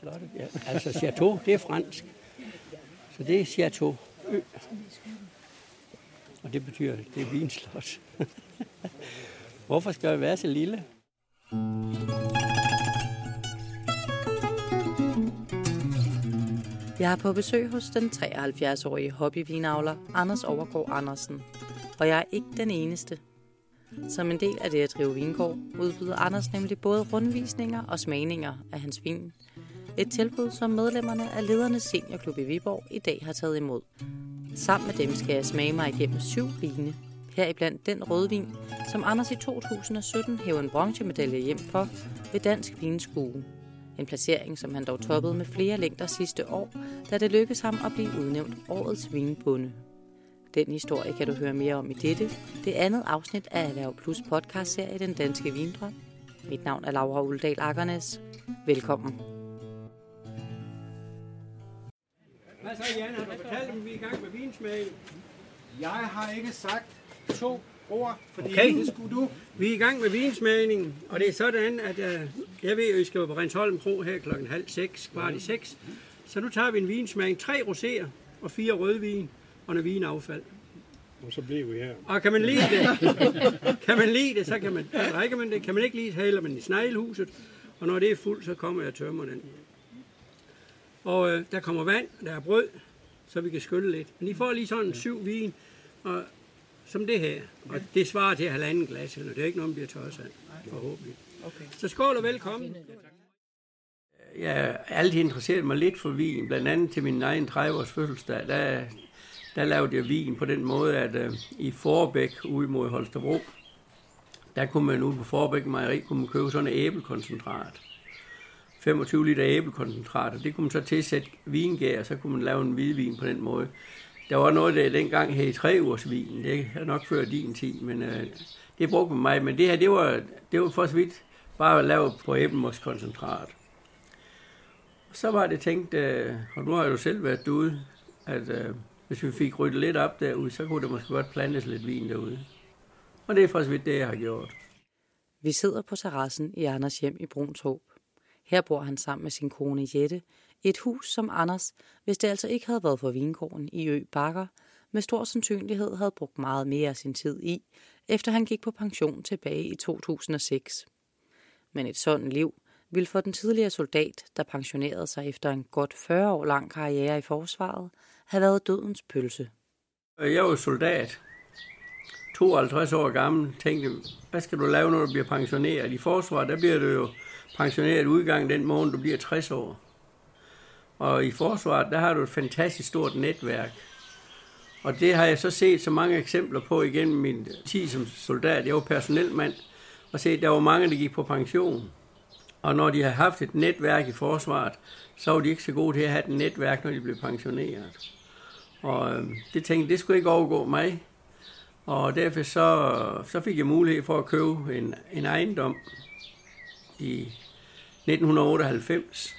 Slottet, ja. Altså Chateau, det er fransk. Så det er Chateau Ø. Og det betyder, det er vinslot. Hvorfor skal det være så lille? Jeg er på besøg hos den 73-årige hobbyvinavler Anders Overgaard Andersen. Og jeg er ikke den eneste. Som en del af det at drive vingård, udbyder Anders nemlig både rundvisninger og smagninger af hans vin. Et tilbud, som medlemmerne af ledernes seniorklub i Viborg i dag har taget imod. Sammen med dem skal jeg smage mig igennem syv vine. Heriblandt den rødvin, som Anders i 2017 hævde en bronzemedalje hjem for ved Dansk Vinskue. En placering, som han dog toppede med flere længder sidste år, da det lykkedes ham at blive udnævnt årets vinbunde. Den historie kan du høre mere om i dette, det andet afsnit af Erhverv Plus podcastserie Den Danske Vindrøm. Mit navn er Laura Uldal Akkernes. Velkommen. Hvad så, Jan? Har du fortalt dem, vi er i gang med vinsmagning? Jeg har ikke sagt to ord, fordi Okay. det skulle du. Vi er i gang med vinsmagning, og det er sådan, at uh, jeg ved, at vi skal på Rensholm Kro her klokken halv seks, kvart i seks. Så nu tager vi en vinsmagning. Tre roséer og fire rødvin og noget vinaffald. Og så blev vi her. Og kan man lide det, kan man lide det, så kan man, drikker man det. Kan man ikke lide det, hælder man i sneglhuset. Og når det er fuldt, så kommer jeg og tømmer den. Og øh, der kommer vand, der er brød, så vi kan skylle lidt. Men I får lige sådan en syv vin, og, som det her. Og det svarer til halvanden glas, eller det er ikke noget, man bliver tosset af, forhåbentlig. Okay. Så skål og velkommen. Jeg har altid interesseret mig lidt for vin, blandt andet til min egen 30-års fødselsdag. Der, der lavede jeg vin på den måde, at uh, i Forbæk ude mod Holstebro, der kunne man ude på Forbæk Mejeri kunne man købe sådan et æblekoncentrat. 25 liter æblekoncentrat, og det kunne man så tilsætte vingær, og så kunne man lave en hvidvin på den måde. Der var noget, der dengang hed tre ugers vin. Det er nok før din tid, men øh, det brugte man mig. Men det her, det var, det var for så vidt bare at lave på æblemoskoncentrat. Så var det tænkt, øh, og nu har jeg jo selv været derude, at øh, hvis vi fik ryddet lidt op derude, så kunne der måske godt plantes lidt vin derude. Og det er for så vidt det, jeg har gjort. Vi sidder på terrassen i Anders hjem i Brunshåb. Her bor han sammen med sin kone Jette i et hus, som Anders, hvis det altså ikke havde været for vingården i Ø Bakker, med stor sandsynlighed havde brugt meget mere af sin tid i, efter han gik på pension tilbage i 2006. Men et sådan liv ville for den tidligere soldat, der pensionerede sig efter en godt 40 år lang karriere i forsvaret, have været dødens pølse. Jeg var soldat, 52 år gammel, tænkte, hvad skal du lave, når du bliver pensioneret? I forsvaret, der bliver du jo pensioneret udgang den måned, du bliver 60 år. Og i forsvaret, der har du et fantastisk stort netværk. Og det har jeg så set så mange eksempler på igennem min tid som soldat. Jeg var personelmand, og set, der var mange, der gik på pension. Og når de har haft et netværk i forsvaret, så var de ikke så gode til at have et netværk, når de blev pensioneret. Og øh, det tænkte, det skulle ikke overgå mig. Og derfor så, så fik jeg mulighed for at købe en, en ejendom i 1998.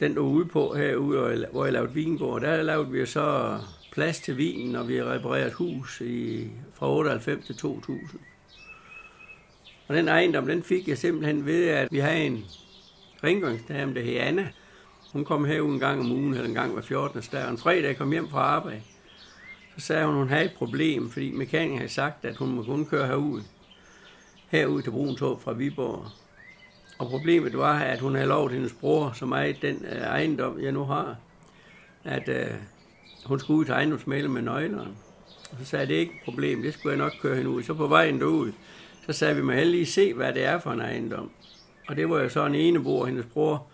Den der ude på herude, hvor jeg lavede vingård. Der lavede vi så plads til vinen, og vi har repareret hus i, fra 98 til 2000. Og den ejendom, den fik jeg simpelthen ved, at vi havde en rengøringsdame, der hed Anna. Hun kom herud en gang om ugen, eller en gang hver 14. dag. En fredag kom hjem fra arbejde, så sagde hun, at hun havde et problem, fordi mekanikeren havde sagt, at hun må kun køre herud. Herud til Bruntåb fra Viborg. Og problemet var, at hun havde lovet hendes bror, som ejede den øh, ejendom, jeg nu har, at øh, hun skulle ud til ejendomsmælet med nøglerne. Og så sagde jeg, det er ikke et problem, det skulle jeg nok køre hende ud. Så på vejen derud, så sagde vi, må jeg lige se, hvad det er for en ejendom. Og det var jo så en eneboer, hendes bror,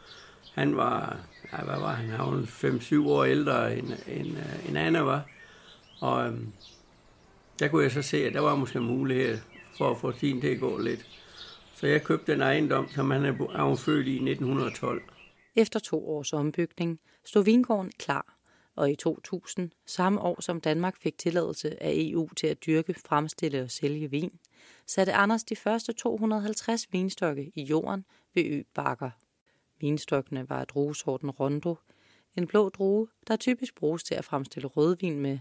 han var, ja, hvad var han, han var 5-7 år ældre end, end, øh, end Anna var. Og øhm, der kunne jeg så se, at der var måske mulighed for at få tiden til at gå lidt. Så jeg købte den ejendom, som han er, født i 1912. Efter to års ombygning stod vingården klar, og i 2000, samme år som Danmark fik tilladelse af EU til at dyrke, fremstille og sælge vin, satte Anders de første 250 vinstokke i jorden ved Ø Bakker. Vinstokkene var druesorten Rondo, en blå drue, der typisk bruges til at fremstille rødvin med,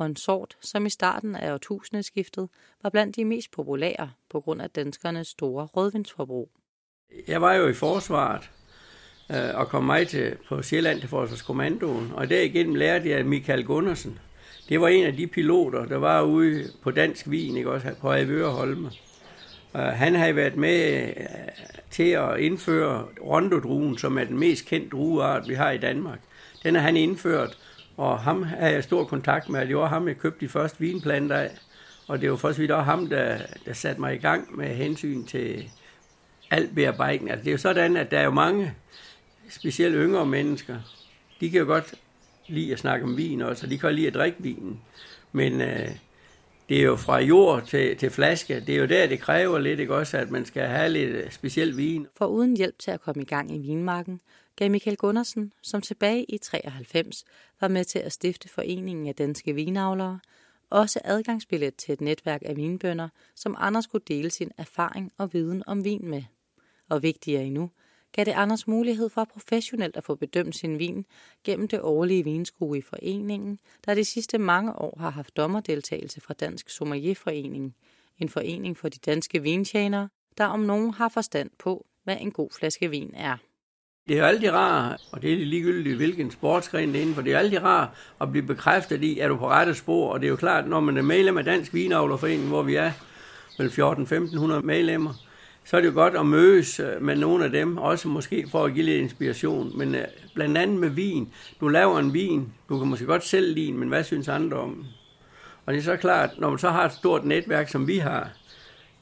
og en sort, som i starten af årtusindeskiftet var blandt de mest populære på grund af danskernes store rødvinsforbrug. Jeg var jo i forsvaret øh, og kom mig til, på Sjælland til Forsvarskommandoen. Og derigennem lærte jeg Michael Gunnarsen. Det var en af de piloter, der var ude på Dansk Vin, ikke også, på Avøreholme. Uh, øh, han havde været med uh, til at indføre rondodruen, som er den mest kendte drueart, vi har i Danmark. Den har han indført, og ham havde jeg stor kontakt med. Det var ham, jeg købte de første vinplanter af. Og det var for så vidt også ham, der, der satte mig i gang med hensyn til alt bearbejdning. Altså, det er jo sådan, at der er jo mange, specielt yngre mennesker, de kan jo godt lide at snakke om vin også, og de kan også lide at drikke vinen. Men øh, det er jo fra jord til, til flaske. Det er jo der, det kræver lidt, ikke også, at man skal have lidt speciel vin. For uden hjælp til at komme i gang i vinmarken, gav Michael Gunnarsen, som tilbage i 93 var med til at stifte Foreningen af Danske Vinavlere, også adgangsbillet til et netværk af vinbønder, som Anders kunne dele sin erfaring og viden om vin med. Og vigtigere endnu, gav det Anders mulighed for professionelt at få bedømt sin vin gennem det årlige vinskue i foreningen, der de sidste mange år har haft dommerdeltagelse fra Dansk Sommelierforening, en forening for de danske vintjenere, der om nogen har forstand på, hvad en god flaske vin er. Det er jo altid rart, og det er ligegyldigt, hvilken sportsgren det er inden for, det er altid rart at blive bekræftet i, at du på rette spor, og det er jo klart, når man er medlem af Dansk Vinavlerforening, hvor vi er vel 14-1500 medlemmer, så er det jo godt at mødes øh, med nogle af dem, også måske for at give lidt inspiration, men øh, blandt andet med vin. Du laver en vin, du kan måske godt selv lide men hvad synes andre om? Og det er så klart, når man så har et stort netværk, som vi har,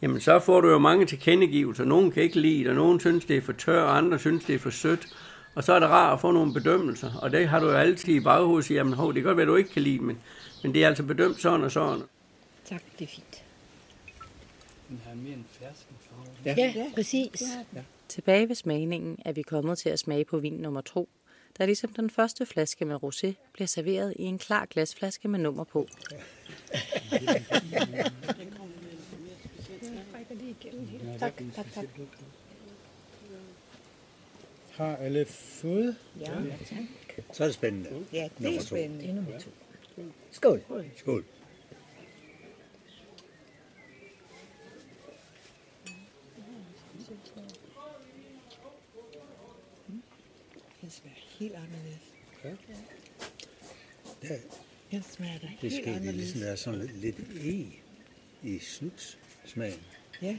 jamen så får du jo mange tilkendegivelser. Nogen kan ikke lide det, og nogen synes, det er for tør, og andre synes, det er for sødt. Og så er det rart at få nogle bedømmelser, og det har du jo altid i baghovedet, jamen hov, det kan godt være, du ikke kan lide, men, men det er altså bedømt sådan og sådan. Tak, det er fint. Den har mere en fersken farve. Ja, ja præcis. Ja. Tilbage ved smagningen er vi kommet til at smage på vin nummer to, der ligesom den første flaske med rosé bliver serveret i en klar glasflaske med nummer på. Tak, tak, tak. Har alle fået? Ja, tak. Så er det spændende. Ja, det er spændende. Det er nummer to. Skål. Skål. Den smager helt anderledes. Ja, Den smager da det helt skal det anderledes. ligesom være sådan lidt, lidt e i snutsmagen. Ja.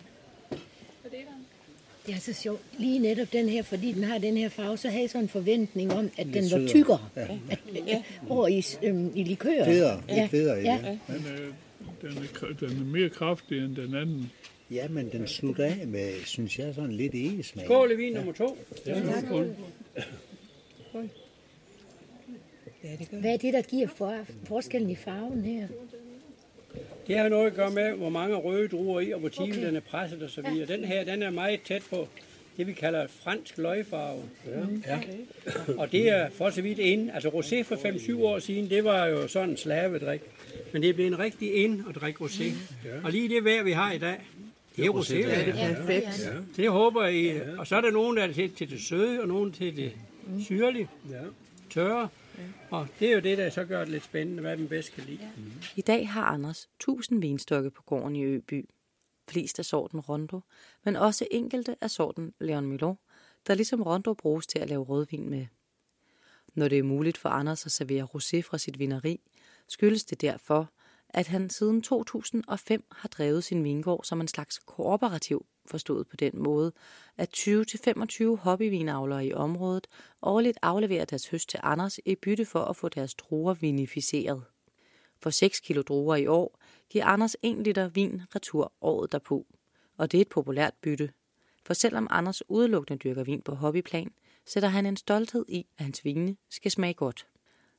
Det er så sjovt. Lige netop den her, fordi den har den her farve, så havde jeg sådan en forventning om, at den var tykkere. Ja. Ja. Over i, øhm, i likør. Federe, Ja. lidt federe i Ja. det. Men øh, den, er, den er mere kraftig end den anden. Ja, men den slutter af med, synes jeg, sådan lidt e-smag. Skål i vin nummer to. Ja, det gør Hvad er det, der giver for, forskellen i farven her? Det har noget at gøre med, hvor mange røde druer i, og hvor timen okay. den er presset og så videre. Den her, den er meget tæt på det, vi kalder fransk løgfarve. Ja. ja. Og det er for så vidt ind. Altså rosé for 5-7 år siden, det var jo sådan en slavedrik. Men det er blevet en rigtig ind at drikke rosé. Ja. Og lige det vejr, vi har i dag, det er rosé. Ja, det er Perfekt. Så det håber I. Og så er der nogen, der er til, til det søde, og nogen til det syrlige, tørre. Og det er jo det, der så gør det lidt spændende, hvad den bedst kan lide. I dag har Anders 1000 vinstokke på gården i Øby. Flest af sorten Rondo, men også enkelte af sorten Leon Milon, der ligesom Rondo bruges til at lave rødvin med. Når det er muligt for Anders at servere rosé fra sit vineri, skyldes det derfor, at han siden 2005 har drevet sin vingård som en slags kooperativ, forstået på den måde, at 20-25 hobbyvinavlere i området årligt afleverer deres høst til Anders i bytte for at få deres druer vinificeret. For 6 kilo druer i år giver Anders 1 liter vin retur året derpå. Og det er et populært bytte. For selvom Anders udelukkende dyrker vin på hobbyplan, sætter han en stolthed i, at hans vine skal smage godt.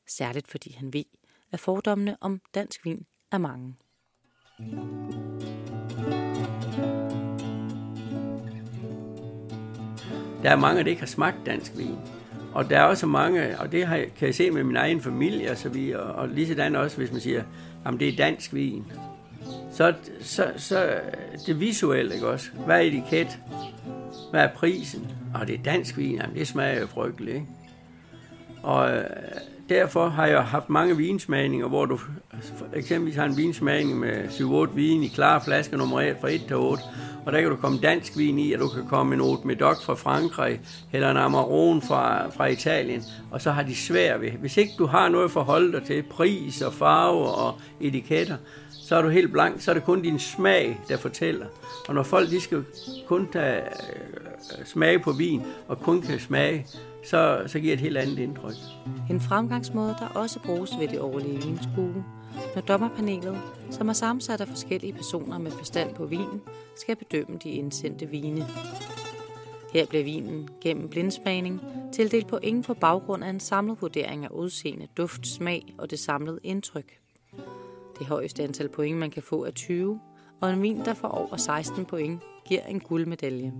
Særligt fordi han ved, at fordommene om dansk vin er mange. Der er mange, der ikke har smagt dansk vin. Og der er også mange, og det har kan jeg se med min egen familie og så videre, og lige sådan også, hvis man siger, at det er dansk vin. Så, så, så det visuelle, ikke også? Hvad er etiket? Hvad er prisen? Og det er dansk vin, jamen det smager jo frygteligt, ikke? Og derfor har jeg haft mange vinsmagninger, hvor du for eksempelvis har en vinsmagning med 7-8 vin i klare flasker nummereret fra 1 til 8. Og der kan du komme dansk vin i, og du kan komme en Haute Medoc fra Frankrig, eller en Amarone fra, fra Italien. Og så har de svært ved. Hvis ikke du har noget at forholde dig til, pris og farve og etiketter, så er du helt blank. Så er det kun din smag, der fortæller. Og når folk de skal kun tage øh, smage på vin, og kun kan smage, så, så giver et helt andet indtryk. En fremgangsmåde, der også bruges ved det årlige vinskue, når dommerpanelet, som er sammensat af forskellige personer med forstand på vin, skal bedømme de indsendte vine. Her bliver vinen gennem blindsmagning tildelt point på baggrund af en samlet vurdering af udseende, duft, smag og det samlede indtryk. Det højeste antal point, man kan få er 20, og en vin, der får over 16 point, giver en guldmedalje.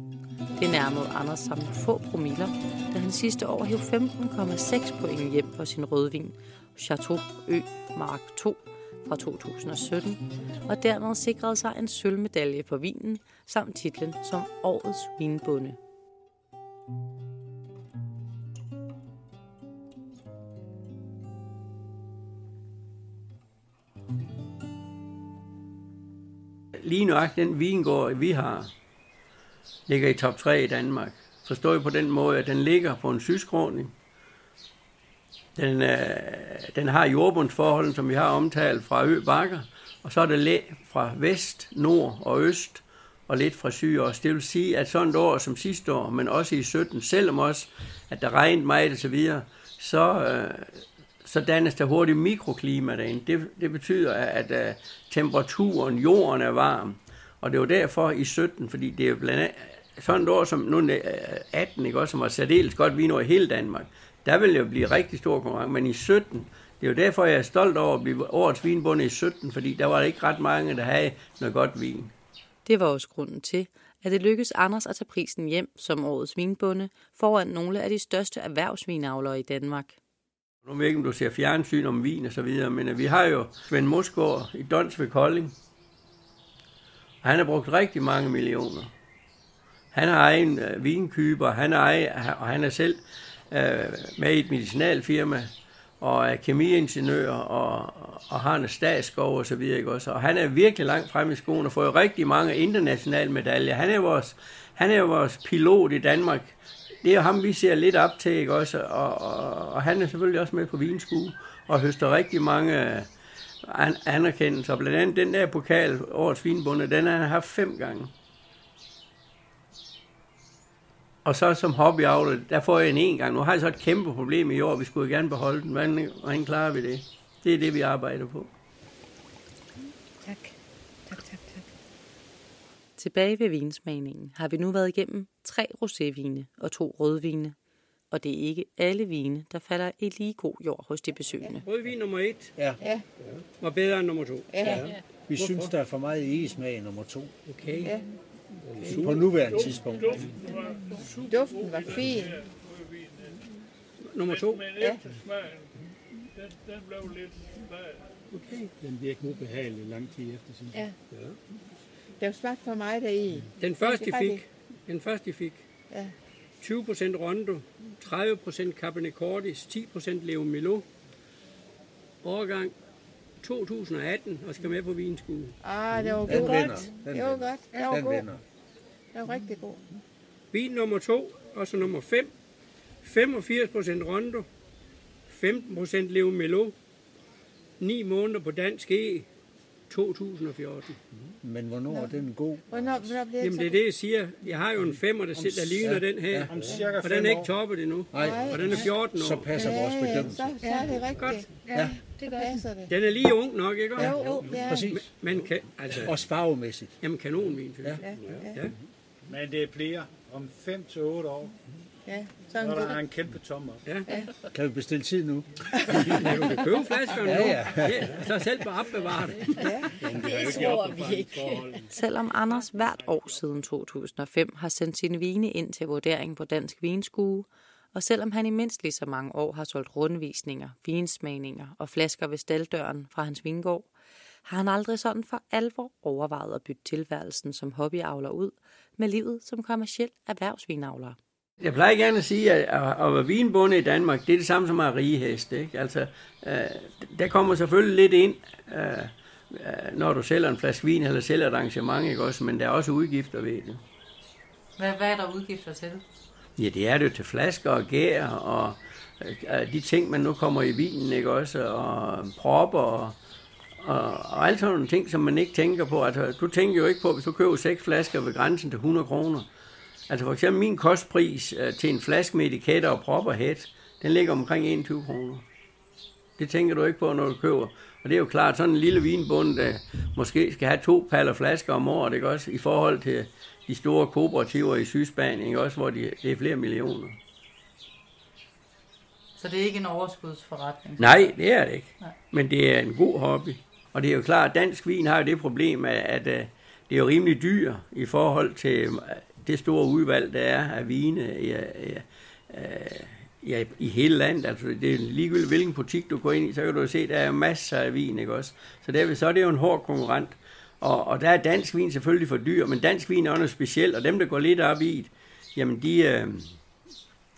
Det nærmede Anders sammen få promiller, da han sidste år hævde 15,6 point hjem for sin rødvin Chateau Ø Mark 2 fra 2017, og dermed sikrede sig en sølvmedalje for vinen samt titlen som Årets Vinbonde. Lige nok den vingård, vi har, ligger i top 3 i Danmark. Forstået på den måde, at den ligger på en sydskråning. Den, øh, den har jordbundsforholden, som vi har omtalt fra ø bakker, og så er det læ fra vest, nord og øst, og lidt fra syd også. Det vil sige, at sådan et år som sidste år, men også i 17, selvom også, at der regnede meget og så videre, så, øh, så dannes der hurtigt mikroklima derinde. Det, det betyder, at, at temperaturen, jorden er varm. Og det var derfor i 17, fordi det er blandt andet sådan et år som nu 18, ikke, også, som var særdeles godt vinår i hele Danmark, der vil jo blive rigtig stor konkurrence, men i 17, det er jo derfor, jeg er stolt over at blive årets vinbunde i 17, fordi der var ikke ret mange, der havde noget godt vin. Det var også grunden til, at det lykkedes Anders at tage prisen hjem som årets vinbunde foran nogle af de største erhvervsvinavlere i Danmark. Nu ved jeg ikke, om du ser fjernsyn om vin og så videre, men vi har jo Svend Musgaard i Dons ved Kolding. Han har brugt rigtig mange millioner. Han har egen øh, vinkyber, han er egen, og han er selv øh, med i et medicinalfirma, og er kemiingeniør, og, og har en statsskov og så videre. Ikke også? Og han er virkelig langt frem i skoen og får jo rigtig mange internationale medaljer. Han er vores, han er vores pilot i Danmark. Det er ham, vi ser lidt op til, ikke også? Og, og, og han er selvfølgelig også med på vinskue, og høster rigtig mange øh, an- anerkendelser. Blandt andet den der pokal, årets vinbunde, den har han haft fem gange. Og så som hobbyavler, der får jeg en en gang. Nu har jeg så et kæmpe problem i år, vi skulle gerne beholde den. Hvordan, hvordan klarer vi det? Det er det, vi arbejder på. Tak. Tak, tak, tak. Tilbage ved vinsmagningen har vi nu været igennem tre rosévine og to rødvine. Og det er ikke alle vine, der falder i lige god jord hos de besøgende. Rødvin nummer et Ja. Ja. var bedre end nummer to. Ja. Vi synes, der er for meget egesmag i nummer to. Okay. Ja. På nuværende tidspunkt. Duften var fin. Nummer to. Ja. den, den blev lidt svag. Den virker ubehagelig lang tid efter sin. Ja. Der var smagt for meget deri. Den første, Det var fik, det. den første de fik Ja. 20% Rondo, 30% Cabernet Cordis, 10% Leo Milo. Årgang 2018 og skal med på vinskue. Ah, det var Den god. vinder. Den Det var vinder. godt. Det var Den god. vinder. Det var rigtig god. Vin nummer 2 og så nummer 5. 85% Rondo, 15% Leo Melo, 9 måneder på dansk E, 2014. Men hvornår er den god? Hvornår, hvornår blev Jamen det er det, jeg siger. Jeg har jo en femmer, der, der ligner den her. Om cirka Og den er ikke toppet endnu. Nej, Og den er 14 så år. passer vores Ja, bedømmelse. så, så er det rigtigt. Godt. Ja, det passer det. Den er lige ung nok, ikke? også? Jo, jo, ja. Præcis. Men kan, altså, Også farvemæssigt. jamen kanonvin, synes jeg. Ja, ja, Men det bliver om 5 til 8 år, ja. Sådan når der er en kæmpe tommer. Kan vi bestille tid nu? Ja, du kan købe flaskerne nu. Ja, ja. Så selv bare opbevare det. Det tror vi ikke. Selvom Anders hvert år siden 2005 har sendt sine vine ind til vurdering på Dansk Vinskue, og selvom han i mindst lige så mange år har solgt rundvisninger, vinsmagninger og flasker ved staldøren fra hans vingård, har han aldrig sådan for alvor overvejet at bytte tilværelsen som hobbyavler ud med livet som kommersiel erhvervsvinavler. Jeg plejer gerne at sige, at at være vinbonde i Danmark, det er det samme som at have rige heste. Ikke? Altså, øh, der kommer selvfølgelig lidt ind, øh, øh, når du sælger en flaske vin eller sælger et arrangement, ikke også? men der er også udgifter ved det. Hvad, hvad er der udgifter til? Ja, det er det jo til flasker og gær og øh, de ting, man nu kommer i vinen, ikke også? Og propper og, og, og alt sådan nogle ting, som man ikke tænker på. Altså, du tænker jo ikke på, hvis du køber seks flasker ved grænsen til 100 kroner. Altså for eksempel min kostpris øh, til en flaske med etiketter og propper hæt, den ligger omkring 21 kroner. Det tænker du ikke på, når du køber. Og det er jo klart, sådan en lille vinbund, der måske skal have to paller flasker om året, ikke også? I forhold til de store kooperativer i Sydspanien, ikke også? Hvor de, det er flere millioner. Så det er ikke en overskudsforretning? Nej, det er det ikke. Nej. Men det er en god hobby. Og det er jo klart, at dansk vin har jo det problem, at, at øh, det er jo rimelig dyr i forhold til det store udvalg, der er af vine ja, ja, ja, i hele landet. Altså, det er ligegyldigt, hvilken butik du går ind i, så kan du se, der er masser af vin, ikke også? Så derved, så er det jo en hård konkurrent. Og, og der er dansk vin selvfølgelig for dyr, men dansk vin er også noget specielt, og dem, der går lidt op i det, jamen de, øh,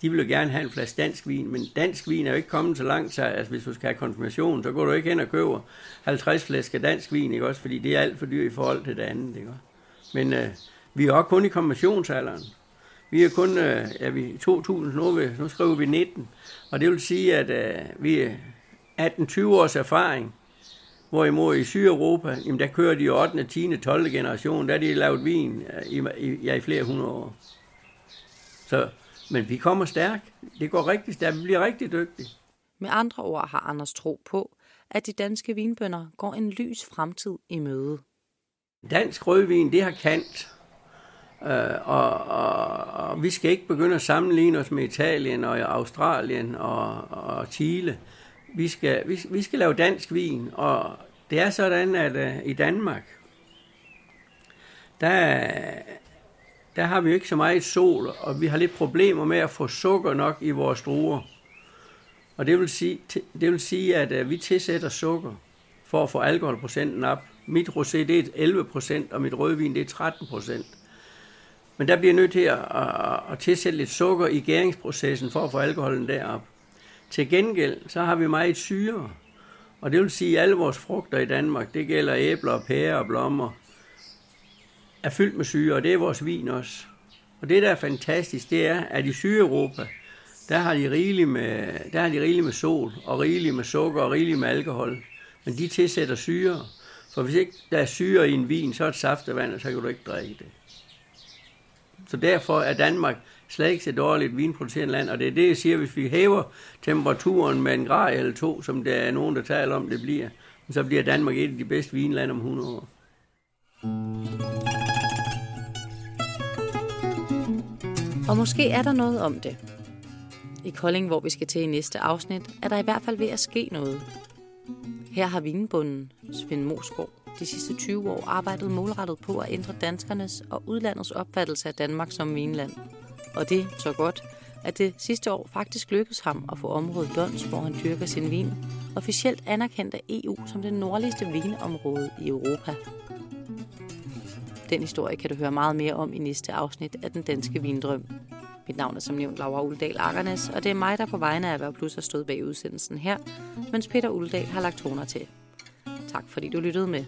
de vil jo gerne have en flaske dansk vin, men dansk vin er jo ikke kommet så langt, så altså, hvis du skal have konfirmation, så går du ikke hen og køber 50 flasker dansk vin, ikke også? Fordi det er alt for dyrt i forhold til det andet, ikke også? Men øh, vi er også kun i konfirmationsalderen. Vi er kun øh, ja, vi er 2000, nu, er vi, nu skriver vi 19, og det vil sige, at øh, vi er 18-20 års erfaring, Hvorimod i Sydeuropa, jamen der kører de 8., 10., 12. generation, der er de lavet vin øh, i, i, ja, i flere hundrede år. Så, men vi kommer stærkt. Det går rigtig stærkt. Vi bliver rigtig dygtige. Med andre ord har Anders tro på, at de danske vinbønder går en lys fremtid i møde. Dansk rødvin, det har kant. Øh, og, og, og vi skal ikke begynde at sammenligne os med Italien og Australien og, og Chile. Vi skal, vi, vi skal lave dansk vin, og det er sådan, at øh, i Danmark, der, der har vi jo ikke så meget sol, og vi har lidt problemer med at få sukker nok i vores druer. Og det vil sige, det vil sige at øh, vi tilsætter sukker for at få alkoholprocenten op. Mit rosé det er 11 procent, og mit rødvin det er 13 procent. Men der bliver nødt til at, at, at tilsætte lidt sukker i gæringsprocessen for at få alkoholen derop. Til gengæld, så har vi meget syre. Og det vil sige, at alle vores frugter i Danmark, det gælder æbler, pærer og blommer, er fyldt med syre, og det er vores vin også. Og det, der er fantastisk, det er, at i Sydeuropa, der har de rigeligt med, der har de rigeligt med sol, og rigeligt med sukker, og rigeligt med alkohol. Men de tilsætter syre. For hvis ikke der er syre i en vin, så er det saftevand, og så kan du ikke drikke det. Så derfor er Danmark slet ikke så dårligt vinproducerende land, og det er det, jeg siger, hvis vi hæver temperaturen med en grad eller to, som der er nogen, der taler om, det bliver, så bliver Danmark et af de bedste vinlande om 100 år. Og måske er der noget om det. I Kolding, hvor vi skal til i næste afsnit, er der i hvert fald ved at ske noget. Her har vinbunden Svend Mosgaard de sidste 20 år arbejdet målrettet på at ændre danskernes og udlandets opfattelse af Danmark som vinland. Og det så godt, at det sidste år faktisk lykkedes ham at få området Dons, hvor han dyrker sin vin, officielt anerkendt af EU som det nordligste vinområde i Europa. Den historie kan du høre meget mere om i næste afsnit af Den Danske Vindrøm. Mit navn er som nævnt Laura Uldal Akkernes, og det er mig, der på vegne af Erhverv Plus har stået bag udsendelsen her, mens Peter Uldal har lagt toner til. Tak fordi du lyttede med.